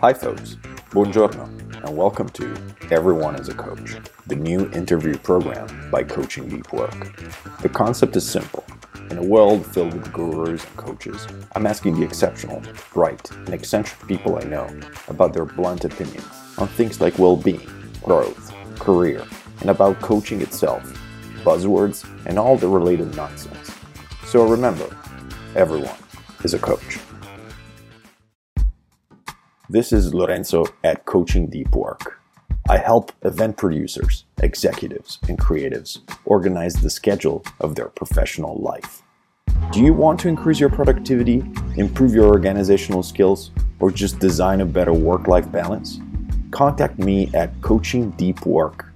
Hi, folks. Buongiorno, and welcome to Everyone is a Coach, the new interview program by Coaching Deep Work. The concept is simple. In a world filled with gurus and coaches, I'm asking the exceptional, bright, and eccentric people I know about their blunt opinion on things like well being, growth, career, and about coaching itself, buzzwords, and all the related nonsense. So remember, everyone is a coach. This is Lorenzo at Coaching Deep Work. I help event producers, executives, and creatives organize the schedule of their professional life. Do you want to increase your productivity, improve your organizational skills, or just design a better work life balance? Contact me at coachingdeepwork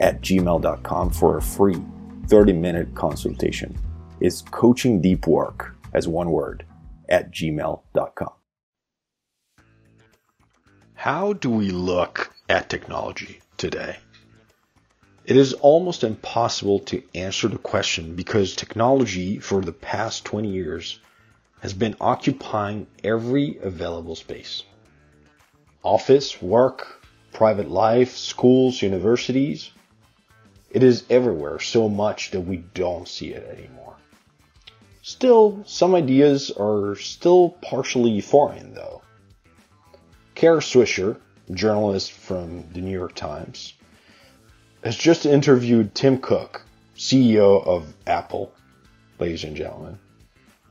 at gmail.com for a free 30 minute consultation. It's coachingdeepwork as one word at gmail.com. How do we look at technology today? It is almost impossible to answer the question because technology for the past 20 years has been occupying every available space. Office, work, private life, schools, universities. It is everywhere so much that we don't see it anymore. Still, some ideas are still partially foreign though. Kara Swisher, journalist from the New York Times, has just interviewed Tim Cook, CEO of Apple, ladies and gentlemen,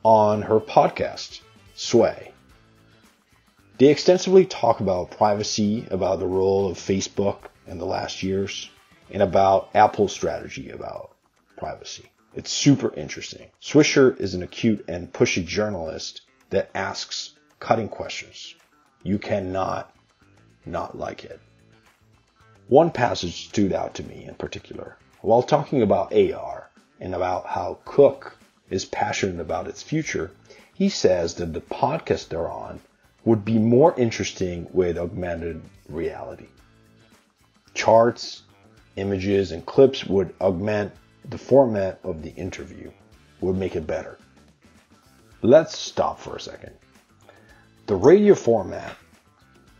on her podcast, Sway. They extensively talk about privacy, about the role of Facebook in the last years, and about Apple's strategy about privacy. It's super interesting. Swisher is an acute and pushy journalist that asks cutting questions you cannot not like it. One passage stood out to me in particular. While talking about AR and about how Cook is passionate about its future, he says that the podcast they're on would be more interesting with augmented reality. Charts, images, and clips would augment the format of the interview, would make it better. Let's stop for a second. The radio format,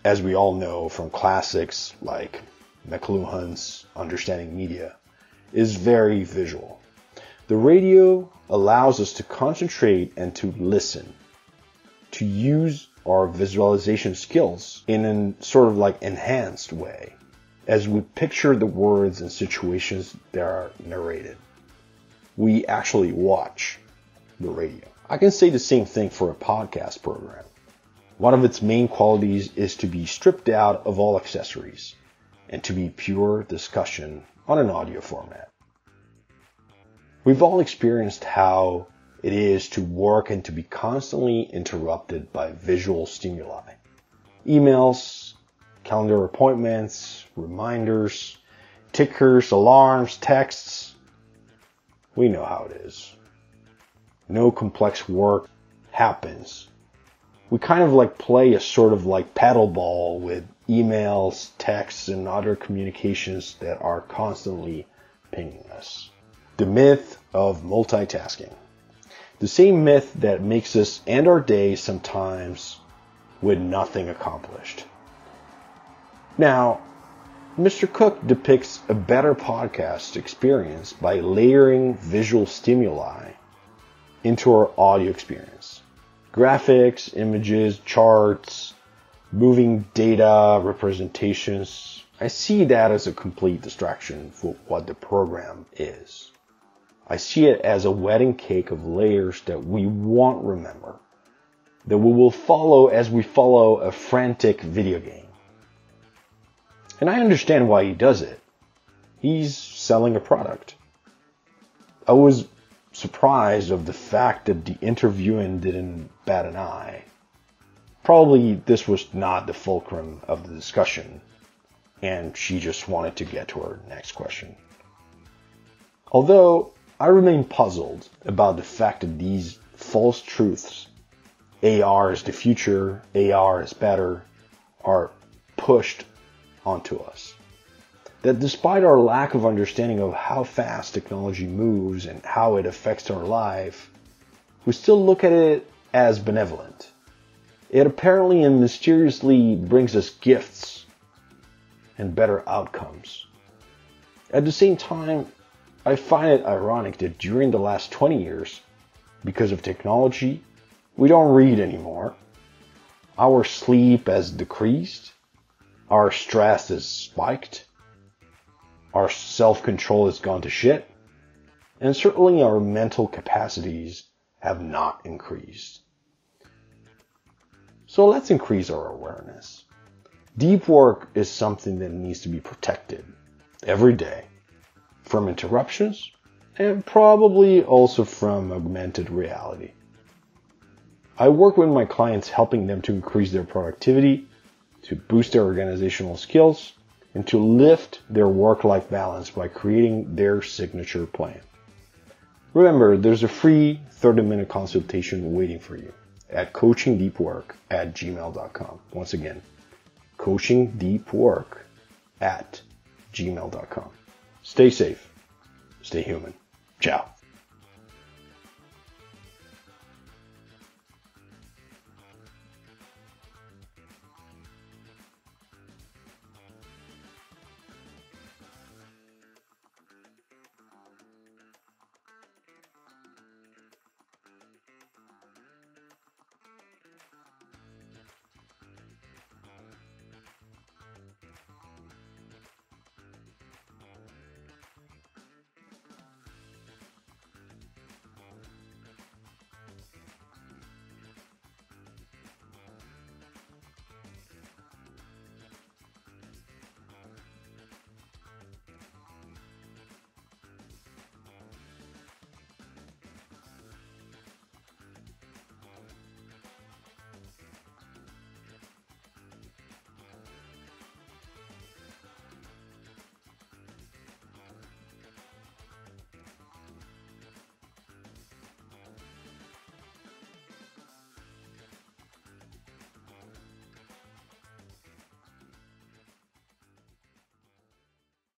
as we all know from classics like McLuhan's Understanding Media, is very visual. The radio allows us to concentrate and to listen, to use our visualization skills in a sort of like enhanced way as we picture the words and situations that are narrated. We actually watch the radio. I can say the same thing for a podcast program. One of its main qualities is to be stripped out of all accessories and to be pure discussion on an audio format. We've all experienced how it is to work and to be constantly interrupted by visual stimuli. Emails, calendar appointments, reminders, tickers, alarms, texts. We know how it is. No complex work happens we kind of like play a sort of like paddle ball with emails, texts, and other communications that are constantly pinging us. The myth of multitasking. The same myth that makes us end our day sometimes with nothing accomplished. Now, Mr. Cook depicts a better podcast experience by layering visual stimuli into our audio experience graphics, images, charts, moving data, representations. I see that as a complete distraction for what the program is. I see it as a wedding cake of layers that we won't remember, that we will follow as we follow a frantic video game. And I understand why he does it. He's selling a product. I was surprised of the fact that the interviewing didn't bat an eye. Probably this was not the fulcrum of the discussion, and she just wanted to get to her next question. Although I remain puzzled about the fact that these false truths, AR is the future, AR is better, are pushed onto us that despite our lack of understanding of how fast technology moves and how it affects our life, we still look at it as benevolent. it apparently and mysteriously brings us gifts and better outcomes. At the same time, I find it ironic that during the last 20 years, because of technology, we don't read anymore. Our sleep has decreased. Our stress has spiked. Our self-control has gone to shit. And certainly our mental capacities have not increased. So let's increase our awareness. Deep work is something that needs to be protected every day from interruptions and probably also from augmented reality. I work with my clients helping them to increase their productivity, to boost their organizational skills, and to lift their work-life balance by creating their signature plan. Remember, there's a free 30-minute consultation waiting for you at coachingdeepwork at gmail.com. Once again, coachingdeepwork at gmail.com. Stay safe. Stay human. Ciao.